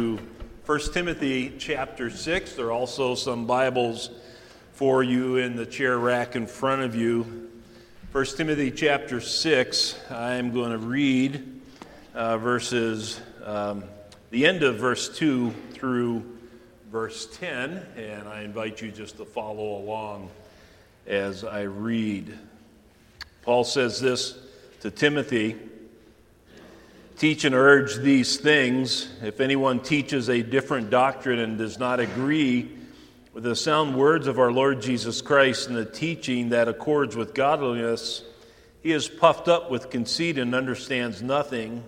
1 Timothy chapter 6. There are also some Bibles for you in the chair rack in front of you. 1 Timothy chapter 6, I am going to read uh, verses, um, the end of verse 2 through verse 10, and I invite you just to follow along as I read. Paul says this to Timothy. Teach and urge these things. If anyone teaches a different doctrine and does not agree with the sound words of our Lord Jesus Christ and the teaching that accords with godliness, he is puffed up with conceit and understands nothing.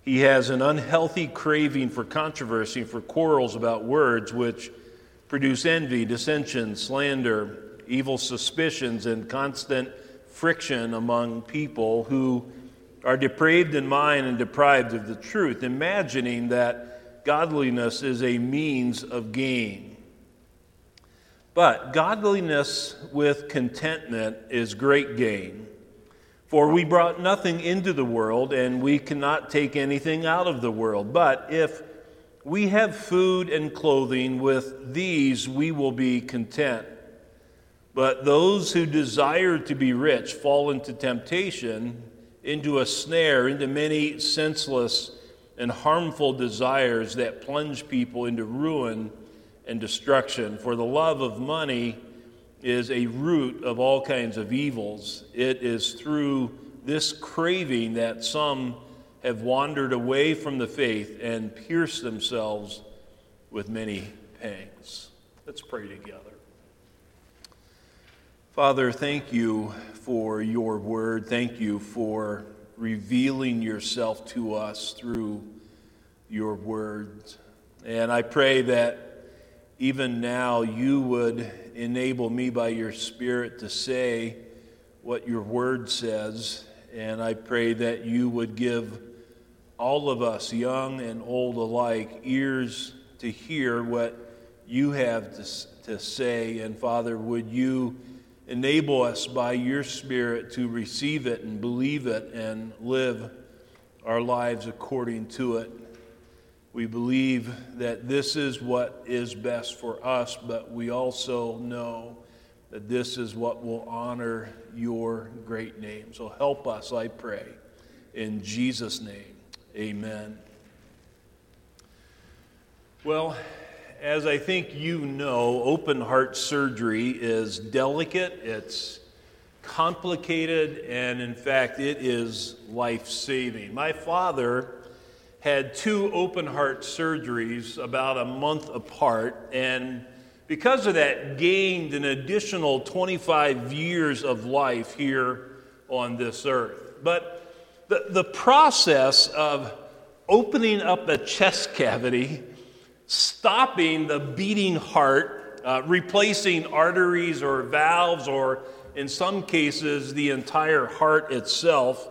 He has an unhealthy craving for controversy, for quarrels about words, which produce envy, dissension, slander, evil suspicions, and constant friction among people who are depraved in mind and deprived of the truth, imagining that godliness is a means of gain. But godliness with contentment is great gain. For we brought nothing into the world, and we cannot take anything out of the world. But if we have food and clothing, with these we will be content. But those who desire to be rich fall into temptation into a snare, into many senseless and harmful desires that plunge people into ruin and destruction. For the love of money is a root of all kinds of evils. It is through this craving that some have wandered away from the faith and pierced themselves with many pangs. Let's pray together. Father, thank you for your word. Thank you for revealing yourself to us through your words. And I pray that even now you would enable me by your Spirit to say what your word says. And I pray that you would give all of us, young and old alike, ears to hear what you have to, to say. And Father, would you enable us by your Spirit to receive it and believe it and live our lives according to it. We believe that this is what is best for us, but we also know that this is what will honor your great name. So help us, I pray. In Jesus' name, amen. Well, as I think you know, open heart surgery is delicate, it's complicated, and in fact, it is life saving. My father had two open heart surgeries about a month apart, and because of that, gained an additional 25 years of life here on this earth. But the, the process of opening up a chest cavity stopping the beating heart, uh, replacing arteries or valves, or in some cases, the entire heart itself,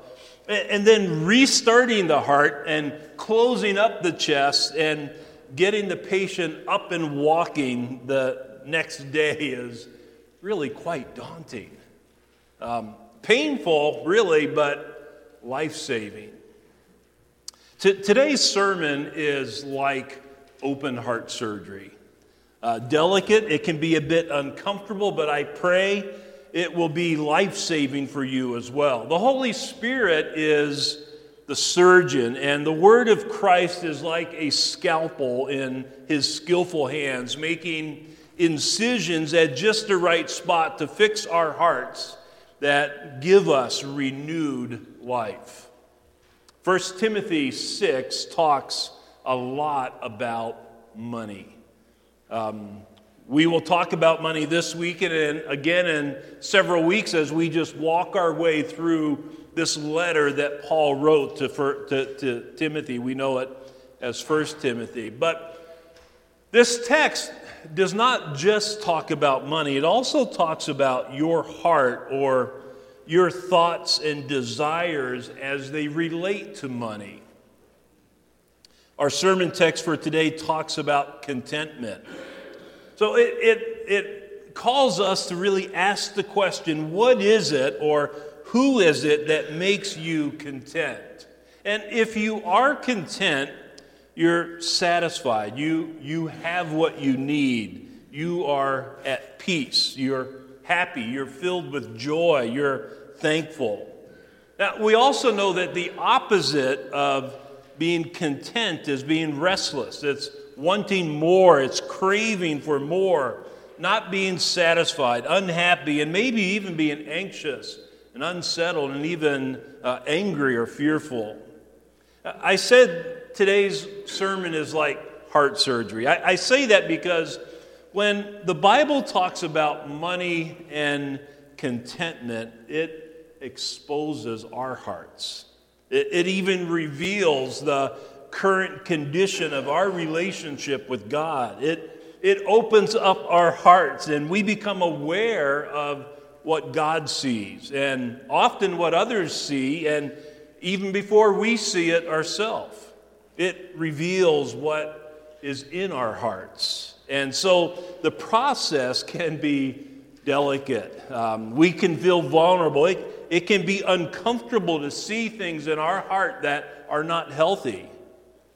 and then restarting the heart and closing up the chest and getting the patient up and walking the next day is really quite daunting. Um, painful, really, but life saving. T- today's sermon is like open heart surgery. Uh, delicate, it can be a bit uncomfortable, but I pray it will be life saving for you as well. The Holy Spirit is the surgeon, and the word of Christ is like a scalpel in his skillful hands, making incisions at just the right spot to fix our hearts that give us renewed life. 1 Timothy 6 talks a lot about money. Um, we will talk about money this week and again in several weeks as we just walk our way through this letter that Paul wrote to, to, to Timothy. We know it as First Timothy. But this text does not just talk about money, it also talks about your heart or your thoughts and desires as they relate to money. Our sermon text for today talks about contentment. So it, it, it calls us to really ask the question what is it or who is it that makes you content? And if you are content, you're satisfied. You, you have what you need. You are at peace. You're happy. You're filled with joy. You're thankful. Now, we also know that the opposite of being content is being restless. It's wanting more, it's craving for more, not being satisfied, unhappy, and maybe even being anxious and unsettled and even uh, angry or fearful. I said today's sermon is like heart surgery. I, I say that because when the Bible talks about money and contentment, it exposes our hearts. It, it even reveals the current condition of our relationship with God. It, it opens up our hearts and we become aware of what God sees and often what others see, and even before we see it ourselves. It reveals what is in our hearts. And so the process can be delicate. Um, we can feel vulnerable. It, it can be uncomfortable to see things in our heart that are not healthy.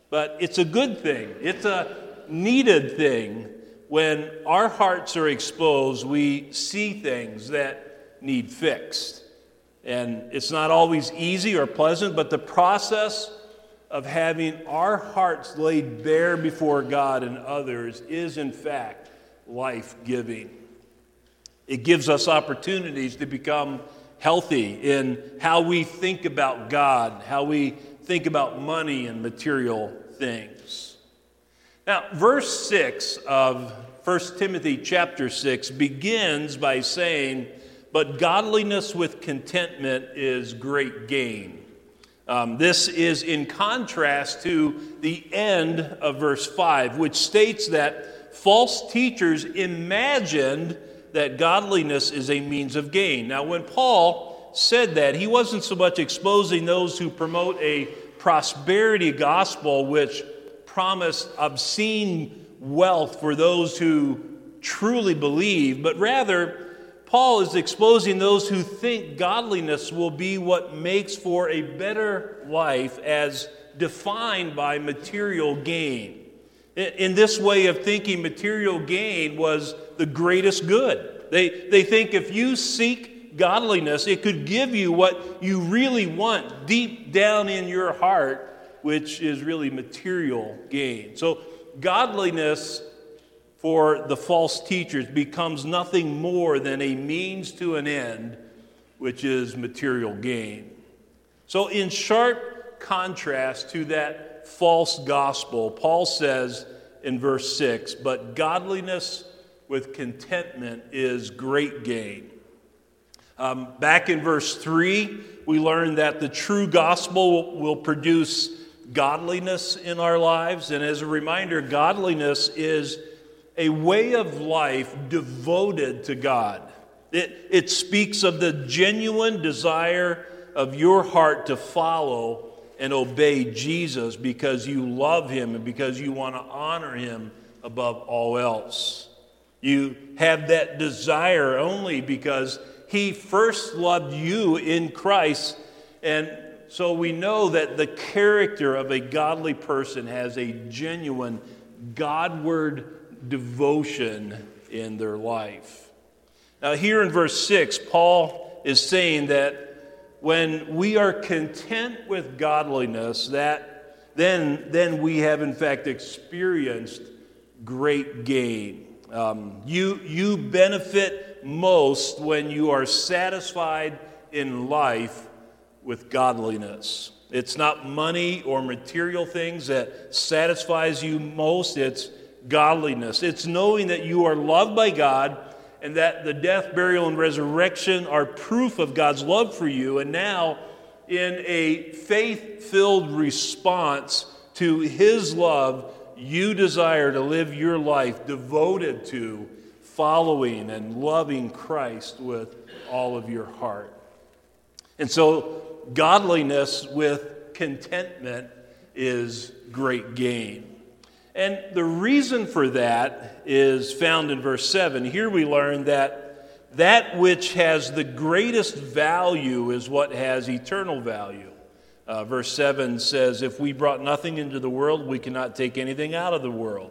But it's a good thing, it's a needed thing. When our hearts are exposed, we see things that need fixed. And it's not always easy or pleasant, but the process of having our hearts laid bare before God and others is, in fact, life giving. It gives us opportunities to become healthy in how we think about God, how we think about money and material things. Now, verse 6 of 1 Timothy chapter 6 begins by saying, But godliness with contentment is great gain. Um, this is in contrast to the end of verse 5, which states that false teachers imagined that godliness is a means of gain. Now, when Paul said that, he wasn't so much exposing those who promote a prosperity gospel which promised obscene wealth for those who truly believe, but rather, Paul is exposing those who think godliness will be what makes for a better life as defined by material gain. In this way of thinking, material gain was the greatest good. They, they think if you seek godliness, it could give you what you really want deep down in your heart, which is really material gain. So, godliness for the false teachers becomes nothing more than a means to an end, which is material gain. So, in sharp contrast to that false gospel, Paul says in verse 6 But godliness with contentment is great gain. Um, back in verse 3, we learned that the true gospel will produce godliness in our lives. And as a reminder, godliness is a way of life devoted to God. It, it speaks of the genuine desire of your heart to follow and obey Jesus because you love him and because you want to honor him above all else. You have that desire only because He first loved you in Christ. And so we know that the character of a godly person has a genuine Godward devotion in their life. Now, here in verse 6, Paul is saying that when we are content with godliness, that then, then we have in fact experienced great gain. Um, you, you benefit most when you are satisfied in life with godliness. It's not money or material things that satisfies you most, it's godliness. It's knowing that you are loved by God and that the death, burial, and resurrection are proof of God's love for you. And now, in a faith filled response to His love, you desire to live your life devoted to following and loving Christ with all of your heart. And so, godliness with contentment is great gain. And the reason for that is found in verse 7. Here we learn that that which has the greatest value is what has eternal value. Uh, verse 7 says, If we brought nothing into the world, we cannot take anything out of the world.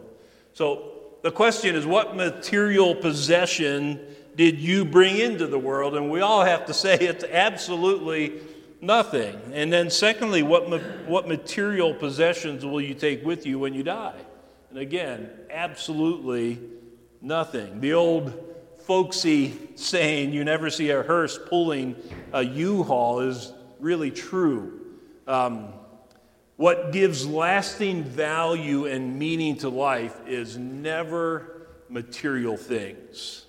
So the question is, what material possession did you bring into the world? And we all have to say it's absolutely nothing. And then, secondly, what, ma- what material possessions will you take with you when you die? And again, absolutely nothing. The old folksy saying, you never see a hearse pulling a U haul, is really true. Um, what gives lasting value and meaning to life is never material things.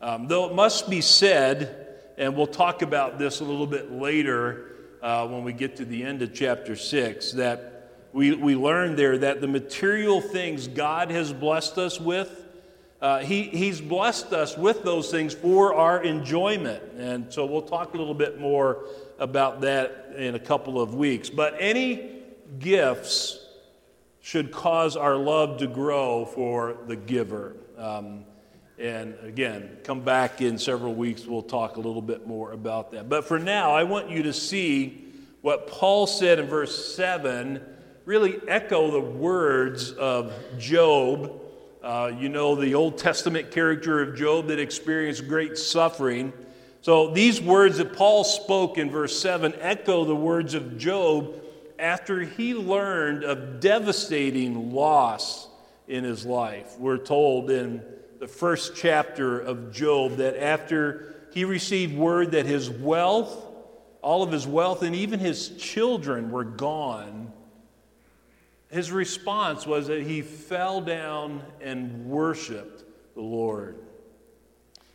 Um, though it must be said, and we'll talk about this a little bit later uh, when we get to the end of chapter 6, that we, we learn there that the material things God has blessed us with, uh, he, He's blessed us with those things for our enjoyment. And so we'll talk a little bit more about that in a couple of weeks. But any gifts should cause our love to grow for the giver. Um, and again, come back in several weeks, we'll talk a little bit more about that. But for now, I want you to see what Paul said in verse 7 really echo the words of Job. Uh, you know, the Old Testament character of Job that experienced great suffering. So these words that Paul spoke in verse 7 echo the words of Job after he learned of devastating loss in his life. We're told in the first chapter of Job that after he received word that his wealth, all of his wealth, and even his children were gone, his response was that he fell down and worshiped the Lord.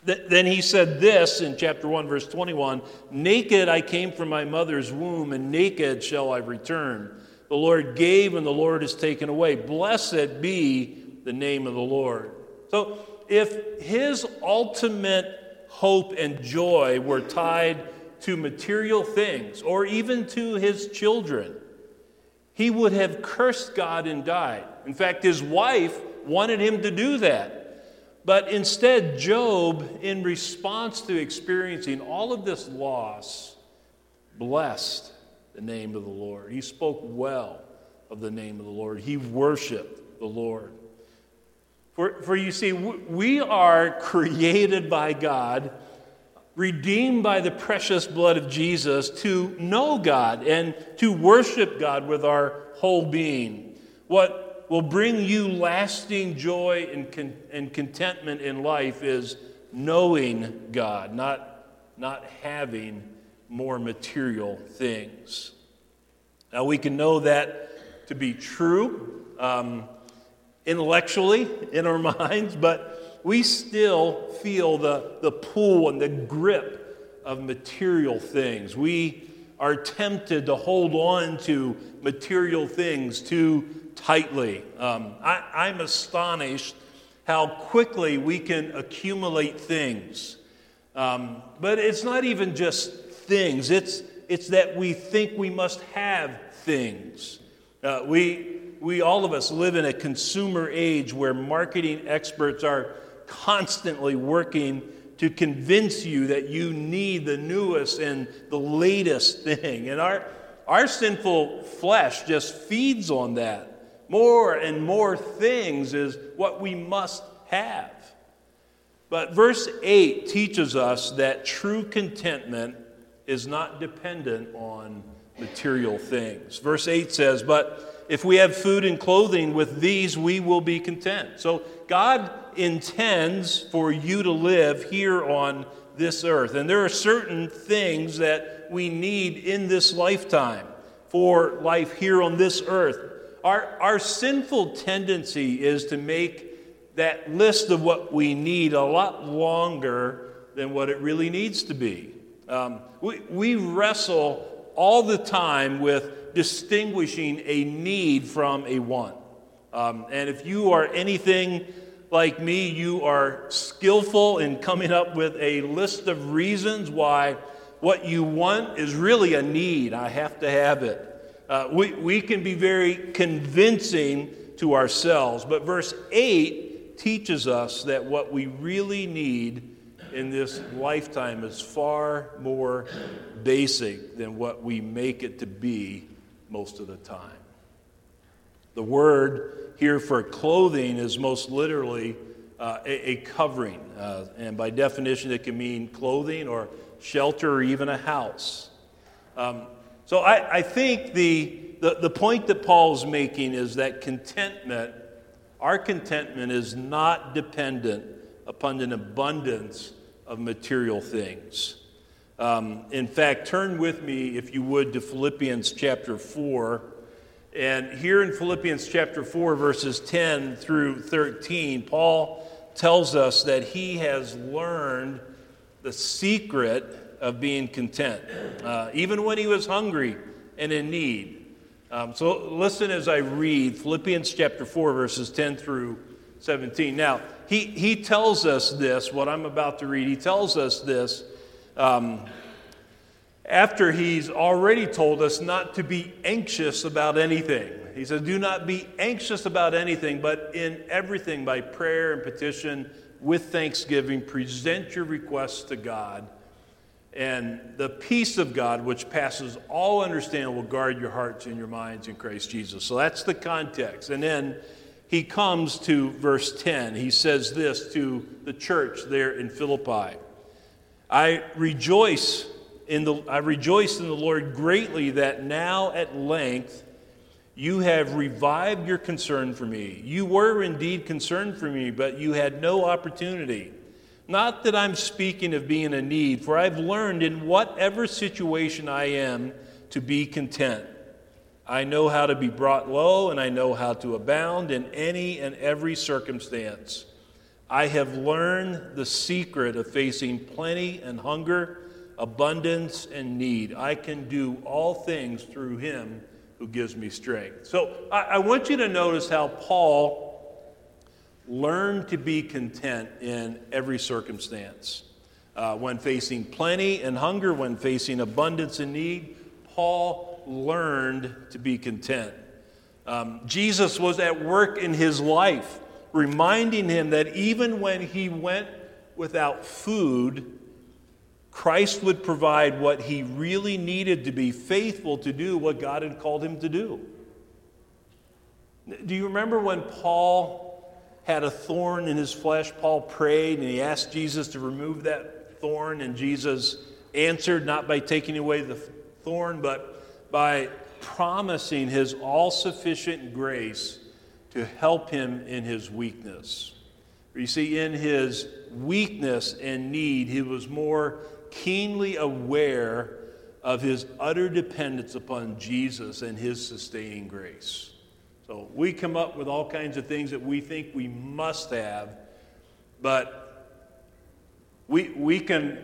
Then he said this in chapter 1, verse 21 Naked I came from my mother's womb, and naked shall I return. The Lord gave, and the Lord has taken away. Blessed be the name of the Lord. So if his ultimate hope and joy were tied to material things or even to his children, he would have cursed God and died. In fact, his wife wanted him to do that. But instead, Job, in response to experiencing all of this loss, blessed the name of the Lord. He spoke well of the name of the Lord. He worshiped the Lord. For, for you see, we are created by God, redeemed by the precious blood of Jesus to know God and to worship God with our whole being. What will bring you lasting joy and, con- and contentment in life is knowing God, not, not having more material things. Now, we can know that to be true. Um, intellectually in our minds, but we still feel the, the pull and the grip of material things. We are tempted to hold on to material things too tightly. Um, I, I'm astonished how quickly we can accumulate things. Um, but it's not even just things, it's, it's that we think we must have things. Uh, we, we all of us live in a consumer age where marketing experts are constantly working to convince you that you need the newest and the latest thing. And our, our sinful flesh just feeds on that. More and more things is what we must have. But verse 8 teaches us that true contentment is not dependent on material things. Verse 8 says, But if we have food and clothing, with these we will be content. So God intends for you to live here on this earth. And there are certain things that we need in this lifetime for life here on this earth. Our, our sinful tendency is to make that list of what we need a lot longer than what it really needs to be. Um, we, we wrestle all the time with distinguishing a need from a want. Um, and if you are anything like me, you are skillful in coming up with a list of reasons why what you want is really a need. I have to have it. Uh, we, we can be very convincing to ourselves, but verse 8 teaches us that what we really need in this lifetime is far more basic than what we make it to be most of the time. The word here for clothing is most literally uh, a, a, covering, uh, and by definition, it can mean clothing or shelter or even a house. Um, so I, I think the, the, the point that Paul's making is that contentment, our contentment, is not dependent upon an abundance of material things. Um, in fact, turn with me, if you would, to Philippians chapter 4. And here in Philippians chapter 4, verses 10 through 13, Paul tells us that he has learned the secret of being content, uh, even when he was hungry and in need. Um, so listen as I read Philippians chapter 4, verses 10 through 17. Now, he, he tells us this, what I'm about to read, he tells us this um, after he's already told us not to be anxious about anything. He says, Do not be anxious about anything, but in everything by prayer and petition with thanksgiving, present your requests to God. And the peace of God, which passes all understanding, will guard your hearts and your minds in Christ Jesus. So that's the context. And then he comes to verse 10. He says this to the church there in Philippi I rejoice in the, I rejoice in the Lord greatly that now at length you have revived your concern for me. You were indeed concerned for me, but you had no opportunity. Not that I'm speaking of being a need, for I've learned in whatever situation I am to be content. I know how to be brought low, and I know how to abound in any and every circumstance. I have learned the secret of facing plenty and hunger, abundance and need. I can do all things through him who gives me strength. So I, I want you to notice how Paul learned to be content in every circumstance. Uh, when facing plenty and hunger, when facing abundance and need, Paul learned to be content. Um, Jesus was at work in his life, reminding him that even when he went without food, Christ would provide what he really needed to be faithful to do what God had called him to do. Do you remember when Paul had a thorn in his flesh? Paul prayed and he asked Jesus to remove that thorn, and Jesus answered not by taking away the thorn, but by promising his all sufficient grace to help him in his weakness. You see, in his weakness and need, he was more keenly aware of his utter dependence upon Jesus and his sustaining grace. So we come up with all kinds of things that we think we must have, but we, we can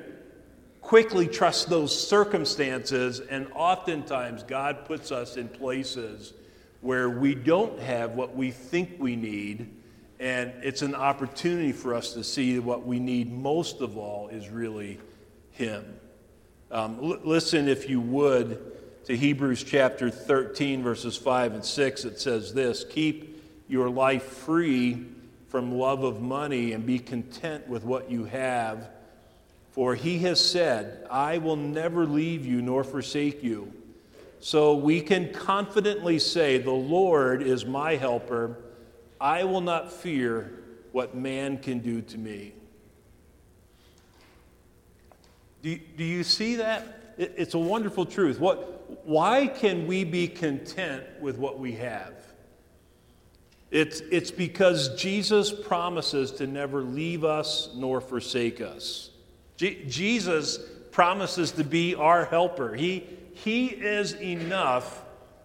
quickly trust those circumstances, and oftentimes God puts us in places where we don't have what we think we need, and it's an opportunity for us to see what we need most of all is really him. Um, l- listen, if you would, to Hebrews chapter 13, verses 5 and 6. It says this Keep your life free from love of money and be content with what you have. For he has said, I will never leave you nor forsake you. So we can confidently say, The Lord is my helper. I will not fear what man can do to me. Do, do you see that? It, it's a wonderful truth. What, why can we be content with what we have? It's, it's because Jesus promises to never leave us nor forsake us. Je- Jesus promises to be our helper. He, he is enough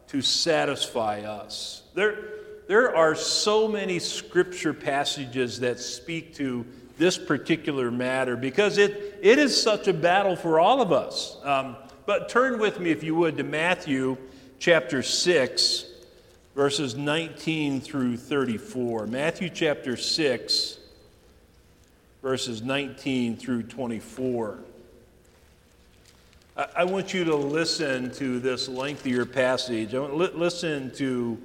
to satisfy us. There, there are so many scripture passages that speak to this particular matter because it, it is such a battle for all of us. Um, but turn with me, if you would, to Matthew chapter 6, verses 19 through 34. Matthew chapter 6, verses 19 through 24. I, want you to listen to this lengthier passage. I want listen to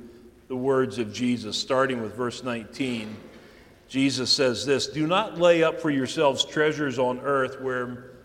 the words of Jesus, starting with verse 19. Jesus says this Do not lay up for yourselves treasures on earth where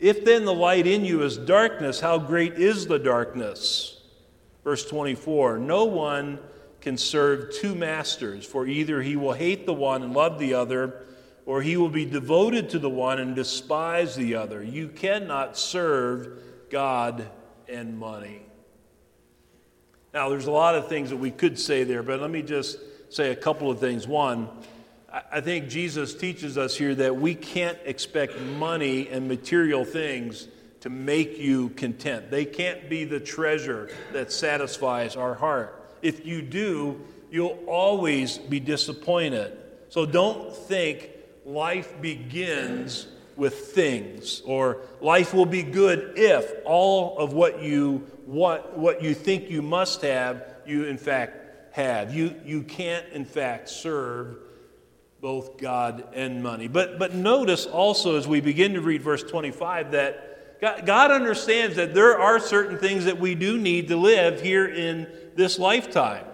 If then the light in you is darkness, how great is the darkness? Verse 24 No one can serve two masters, for either he will hate the one and love the other, or he will be devoted to the one and despise the other. You cannot serve God and money. Now, there's a lot of things that we could say there, but let me just say a couple of things. One, I think Jesus teaches us here that we can't expect money and material things to make you content. They can't be the treasure that satisfies our heart. If you do, you'll always be disappointed. So don't think life begins with things or life will be good if all of what you what, what you think you must have, you in fact have. You, you can't in fact serve both God and money. But, but notice also as we begin to read verse 25 that God, God understands that there are certain things that we do need to live here in this lifetime.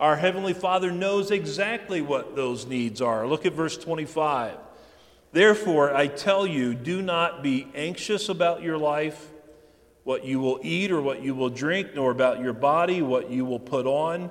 Our Heavenly Father knows exactly what those needs are. Look at verse 25. Therefore, I tell you, do not be anxious about your life, what you will eat or what you will drink, nor about your body, what you will put on.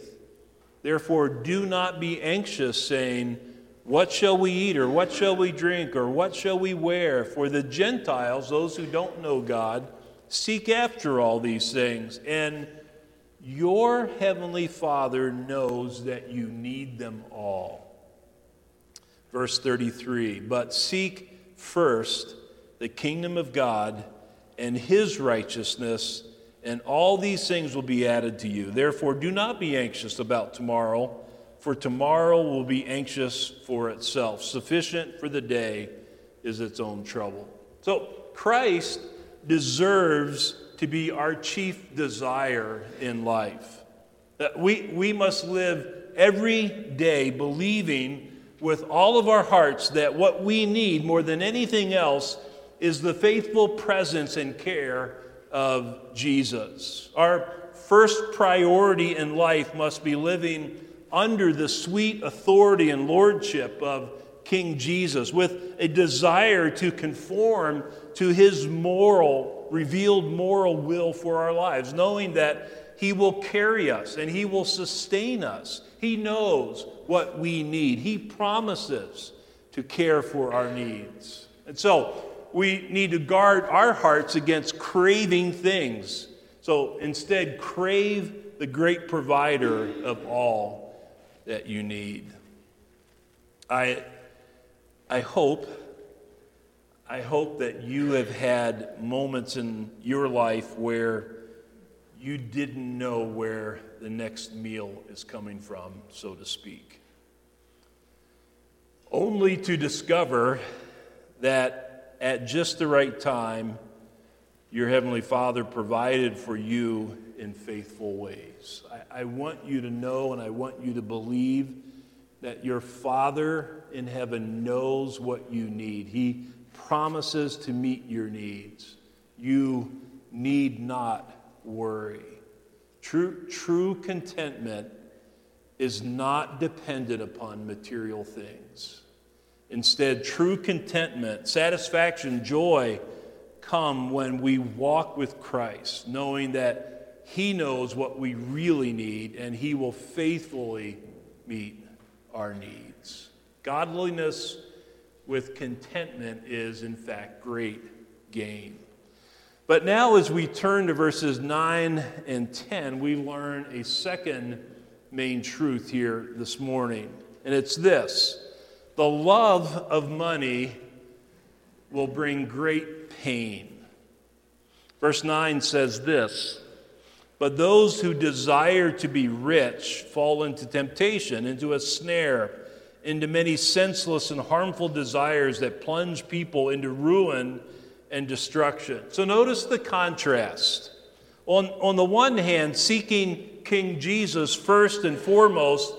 Therefore, do not be anxious, saying, What shall we eat, or what shall we drink, or what shall we wear? For the Gentiles, those who don't know God, seek after all these things. And your heavenly Father knows that you need them all. Verse 33 But seek first the kingdom of God and his righteousness and all these things will be added to you. Therefore, do not be anxious about tomorrow, for tomorrow will be anxious for itself. Sufficient for the day is its own trouble. So, Christ deserves to be our chief desire in life. That we, we must live every day believing with all of our hearts that what we need more than anything else is the faithful presence and care of Jesus. Our first priority in life must be living under the sweet authority and lordship of King Jesus with a desire to conform to his moral, revealed moral will for our lives, knowing that he will carry us and he will sustain us. He knows what we need, he promises to care for our needs. And so, we need to guard our hearts against craving things. So instead, crave the great provider of all that you need. I, I hope, I hope that you have had moments in your life where you didn't know where the next meal is coming from, so to speak. Only to discover that at just the right time, your Heavenly Father provided for you in faithful ways. I, I, want you to know and I want you to believe that your Father in heaven knows what you need. He promises to meet your needs. You need not worry. True, true contentment is not dependent upon material things. Instead, true contentment, satisfaction, joy come when we walk with Christ, knowing that He knows what we really need and He will faithfully meet our needs. Godliness with contentment is, in fact, great gain. But now, as we turn to verses 9 and 10, we learn a second main truth here this morning, and it's this the love of money will bring great pain. Verse 9 says this But those who desire to be rich fall into temptation, into a snare into many senseless and harmful desires that plunge people into ruin and destruction. So notice the contrast. On, on the one hand, seeking King Jesus first and foremost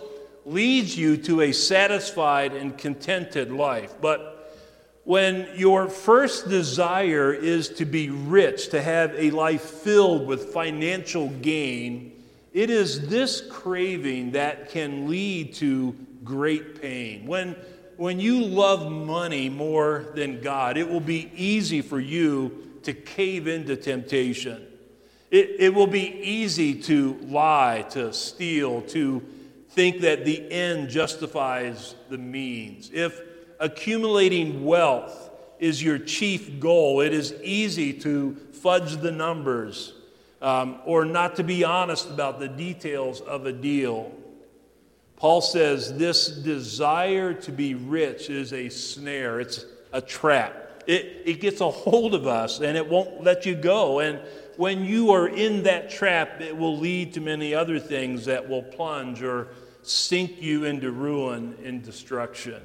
leads you to a satisfied and contented life. But when your first desire is to be rich, to have a life filled with financial gain, it is this craving that can lead to great pain. When, when you love money more than God, it will be easy for you to cave into temptation. It, it will be easy to lie, to steal, to think that the end justifies the means. If accumulating wealth is your chief goal, it is easy to fudge the numbers um, or not to be honest about the details of a deal. Paul says this desire to be rich is a snare, it's a trap. It, it gets a hold of us and it won't let you go. And when you are in that trap, it will lead to many other things that will plunge or sink you into ruin and destruction.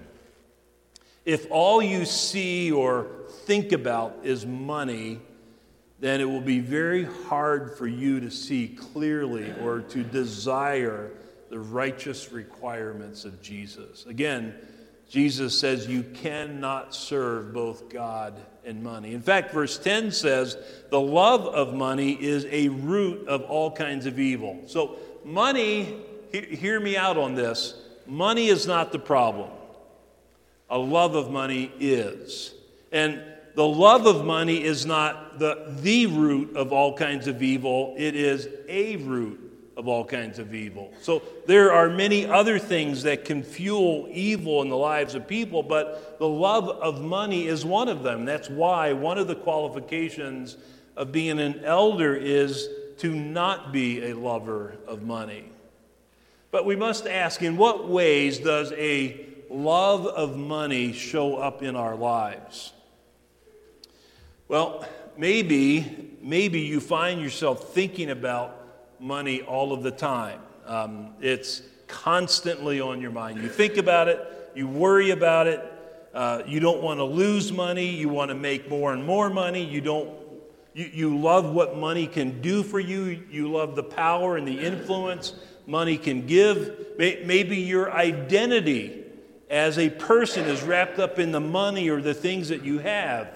If all you see or think about is money, then it will be very hard for you to see clearly or to desire the righteous requirements of Jesus. Again, Jesus says you cannot serve both God and money. In fact, verse 10 says the love of money is a root of all kinds of evil. So, money, hear me out on this money is not the problem, a love of money is. And the love of money is not the, the root of all kinds of evil, it is a root of all kinds of evil. So there are many other things that can fuel evil in the lives of people, but the love of money is one of them. That's why one of the qualifications of being an elder is to not be a lover of money. But we must ask in what ways does a love of money show up in our lives? Well, maybe maybe you find yourself thinking about money all of the time. Um, it's constantly on your mind. You think about it, you worry about it, uh, you don't want to lose money, you want to make more and more money, you don't. You, you love what money can do for you. You love the power and the influence money can give. Maybe your identity as a person is wrapped up in the money or the things that you have.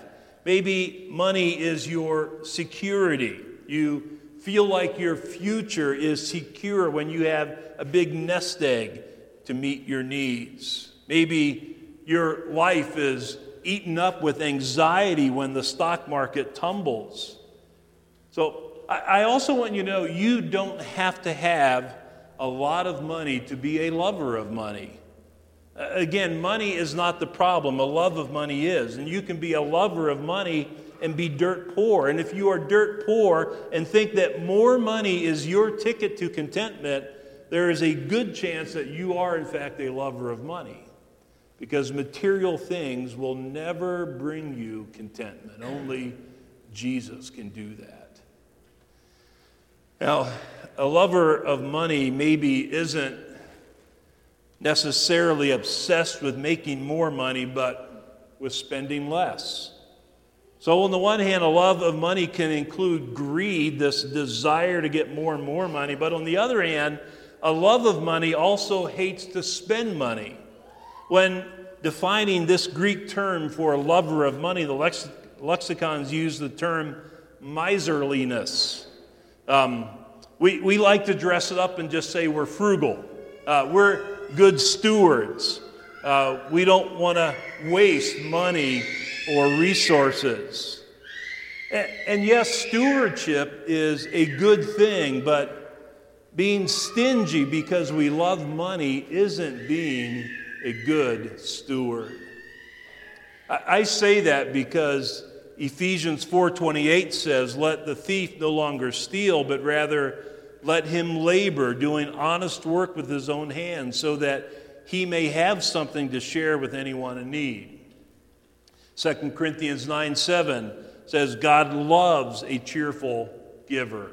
Maybe money is your security. You feel like your future is secure when you have a big nest egg to meet your needs. Maybe your life is eaten up with anxiety when the stock market tumbles. So, I also want you to know you don't have to have a lot of money to be a lover of money. Again, money is not the problem, a love of money is. And you can be a lover of money and be dirt poor. And if you are dirt poor and think that more money is your ticket to contentment, there is a good chance that you are, in fact, a lover of money. Because material things will never bring you contentment. Only Jesus can do that. Now, a lover of money maybe isn't necessarily obsessed with making more money, but with spending less. So, on the one hand, a love of money can include greed, this desire to get more and more money. But on the other hand, a love of money also hates to spend money. When defining this Greek term for a lover of money, the lex- lexicons use the term miserliness. Um, we, we like to dress it up and just say we're frugal. Uh, we're good stewards. Uh, we don't want to waste money or resources. And, and yes, stewardship is a good thing, but being stingy because we love money isn't being a good steward. I, I say that because Ephesians 4:28 says, "Let the thief no longer steal, but rather let him labor, doing honest work with his own hands, so that he may have something to share with anyone in need." 2 Corinthians 9 7 says, God loves a cheerful giver.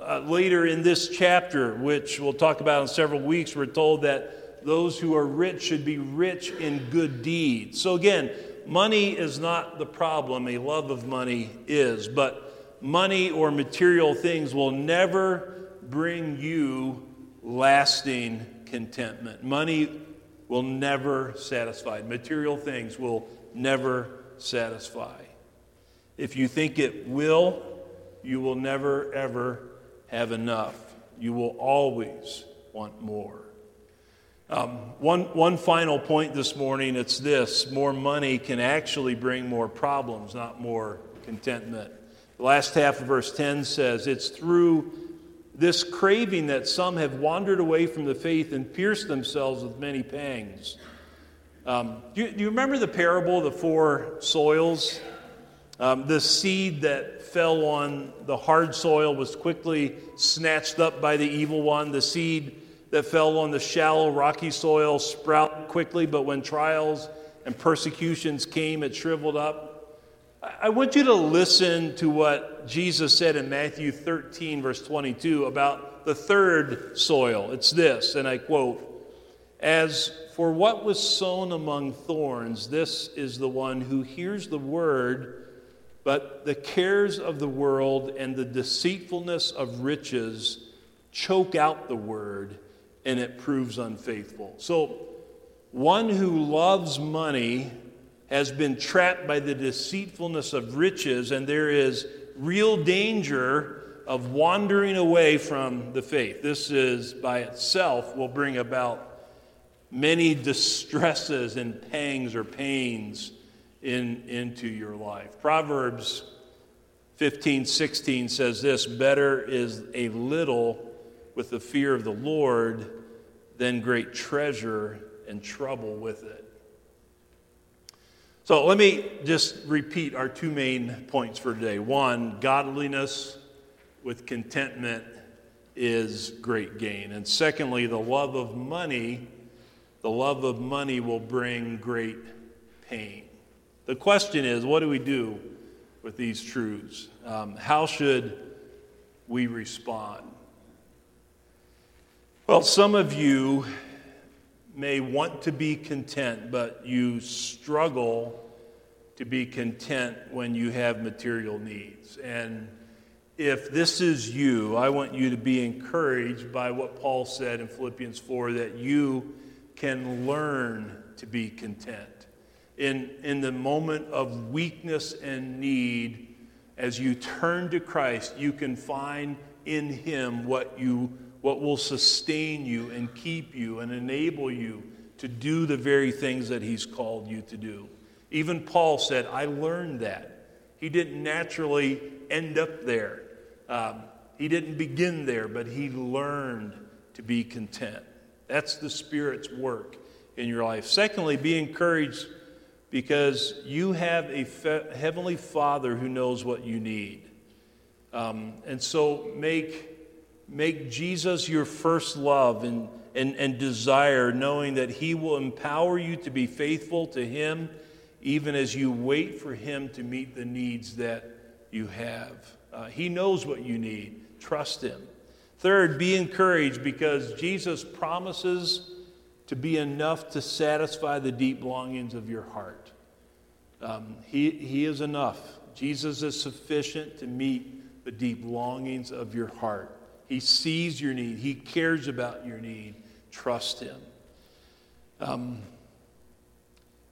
Uh, later in this chapter, which we'll talk about in several weeks, we're told that those who are rich should be rich in good deeds. So, again, money is not the problem, a love of money is. But money or material things will never bring you lasting contentment. Money will never satisfy, material things will never satisfy. If you think it will, you will never, ever have enough. You will always want more. Um, one, one final point this morning it's this more money can actually bring more problems, not more contentment. The last half of verse 10 says, It's through this craving that some have wandered away from the faith and pierced themselves with many pangs. Um, do, you, do, you, remember the parable of the four soils? Um, the seed that fell on the hard soil was quickly snatched up by the evil one. The seed that fell on the shallow, rocky soil sprouted quickly, but when trials and persecutions came, it shriveled up. I want you to listen to what Jesus said in Matthew 13, verse 22, about the third soil. It's this, and I quote As for what was sown among thorns, this is the one who hears the word, but the cares of the world and the deceitfulness of riches choke out the word, and it proves unfaithful. So, one who loves money has been trapped by the deceitfulness of riches, and there is real danger of wandering away from the faith. This is by itself will bring about many distresses and pangs or pains in, into your life. Proverbs 15, 16 says this Better is a little with the fear of the Lord than great treasure and trouble with it. So let me just repeat our two main points for today. One, godliness with contentment is great gain. And secondly, the love of money the love of money will bring great pain. The question is what do we do with these truths? Um, how should we respond? Well, some of you may want to be content, but you struggle to be content when you have material needs. And if this is you, I want you to be encouraged by what Paul said in Philippians 4 that you can learn to be content. In, in the moment of weakness and need, as you turn to Christ, you can find in Him what, you, what will sustain you and keep you and enable you to do the very things that He's called you to do. Even Paul said, I learned that. He didn't naturally end up there. Um, he didn't begin there, but he learned to be content. That's the Spirit's work in your life. Secondly, be encouraged because you have a fe- heavenly Father who knows what you need. Um, and so make, make Jesus your first love and, and, and desire, knowing that He will empower you to be faithful to Him even as you wait for Him to meet the needs that you have. Uh, he knows what you need. Trust Him. Third, be encouraged because Jesus promises to be enough to satisfy the deep longings of your heart. Um, he, he is enough. Jesus is sufficient to meet the deep longings of your heart. He sees your need, He cares about your need. Trust Him. Um,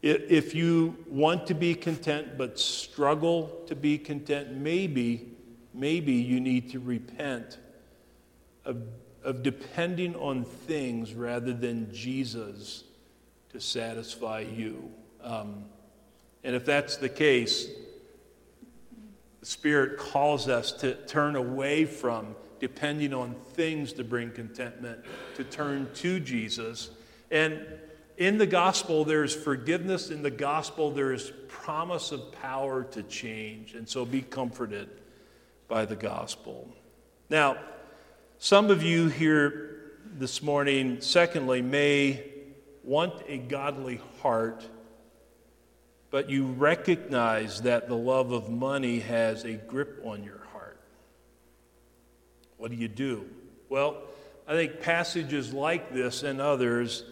if you want to be content but struggle to be content, maybe, maybe you need to repent of, of depending on things rather than Jesus to satisfy you. Um, and if that's the case, the Spirit calls us to turn away from depending on things to bring contentment, to turn to Jesus. And in the gospel, there's forgiveness. In the gospel, there is promise of power to change. And so be comforted by the gospel. Now, some of you here this morning, secondly, may want a godly heart, but you recognize that the love of money has a grip on your. What do you do? Well, I think passages like this and others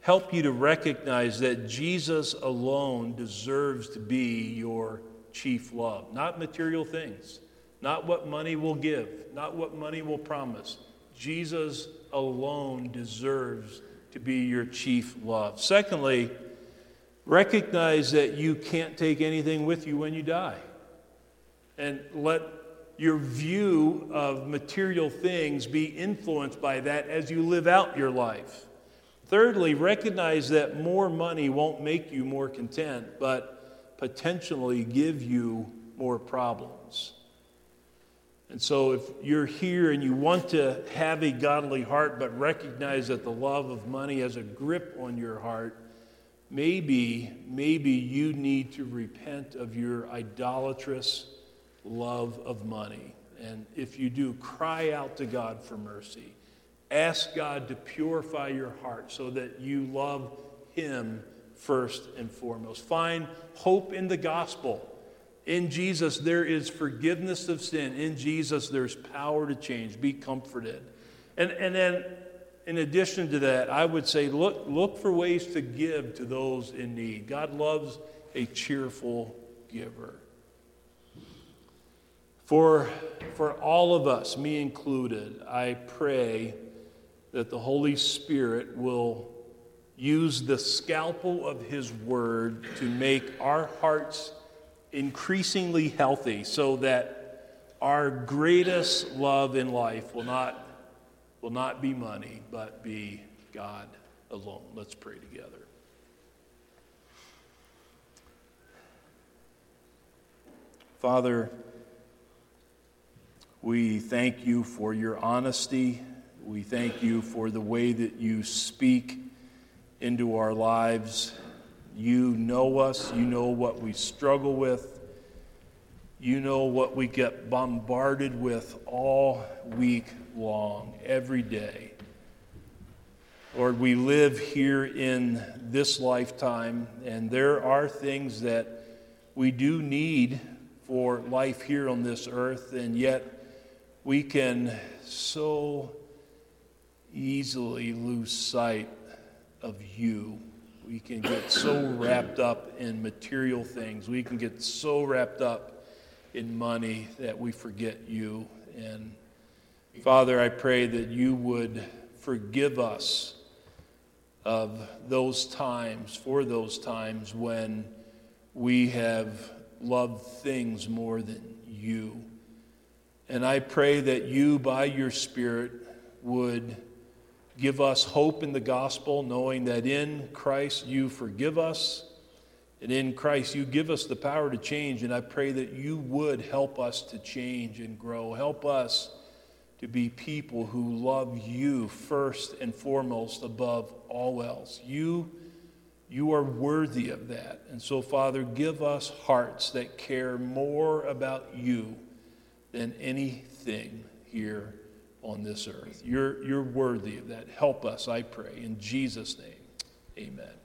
help you to recognize that Jesus alone deserves to be your chief love, not material things, not what money will give, not what money will promise. Jesus alone deserves to be your chief love. Secondly, recognize that you can't take anything with you when you die. And let your view of material things be influenced by that as you live out your life. Thirdly, recognize that more money won't make you more content, but potentially give you more problems. And so, if you're here and you want to have a godly heart, but recognize that the love of money has a grip on your heart, maybe, maybe you need to repent of your idolatrous love of money. And if you do, cry out to God for mercy. Ask God to purify your heart so that you love Him first and foremost. Find hope in the gospel. In Jesus, there is forgiveness of sin. In Jesus, there's power to change. Be comforted. And, and then, in addition to that, I would say look, look for ways to give to those in need. God loves a cheerful giver. For, for all of us, me included, I pray that the Holy Spirit will use the scalpel of His Word to make our hearts increasingly healthy so that our greatest love in life will not, will not be money, but be God alone. Let's pray together. Father, we thank you for your honesty we thank you for the way that you speak into our lives. You know us, you know what we struggle with, you know what we get bombarded with all week long, every day. Lord, we live here in this lifetime, and there are things that we do need for life here on this earth, and yet we can so easily lose sight of you. We can get so wrapped up in material things. We can get so wrapped up in money that we forget you. And Father, I pray that you would forgive us of those times, for those times when we have loved things more than you. And I pray that you, by your Spirit, would Give us hope in the gospel, knowing that in Christ you forgive us, and in Christ you give us the power to change. And I pray that you would help us to change and grow. Help us to be people who love you first and foremost above all else. You, you are worthy of that. And so, Father, give us hearts that care more about you than anything here on this earth. You're, you're worthy of that. Help us, I pray. In Jesus' name, amen.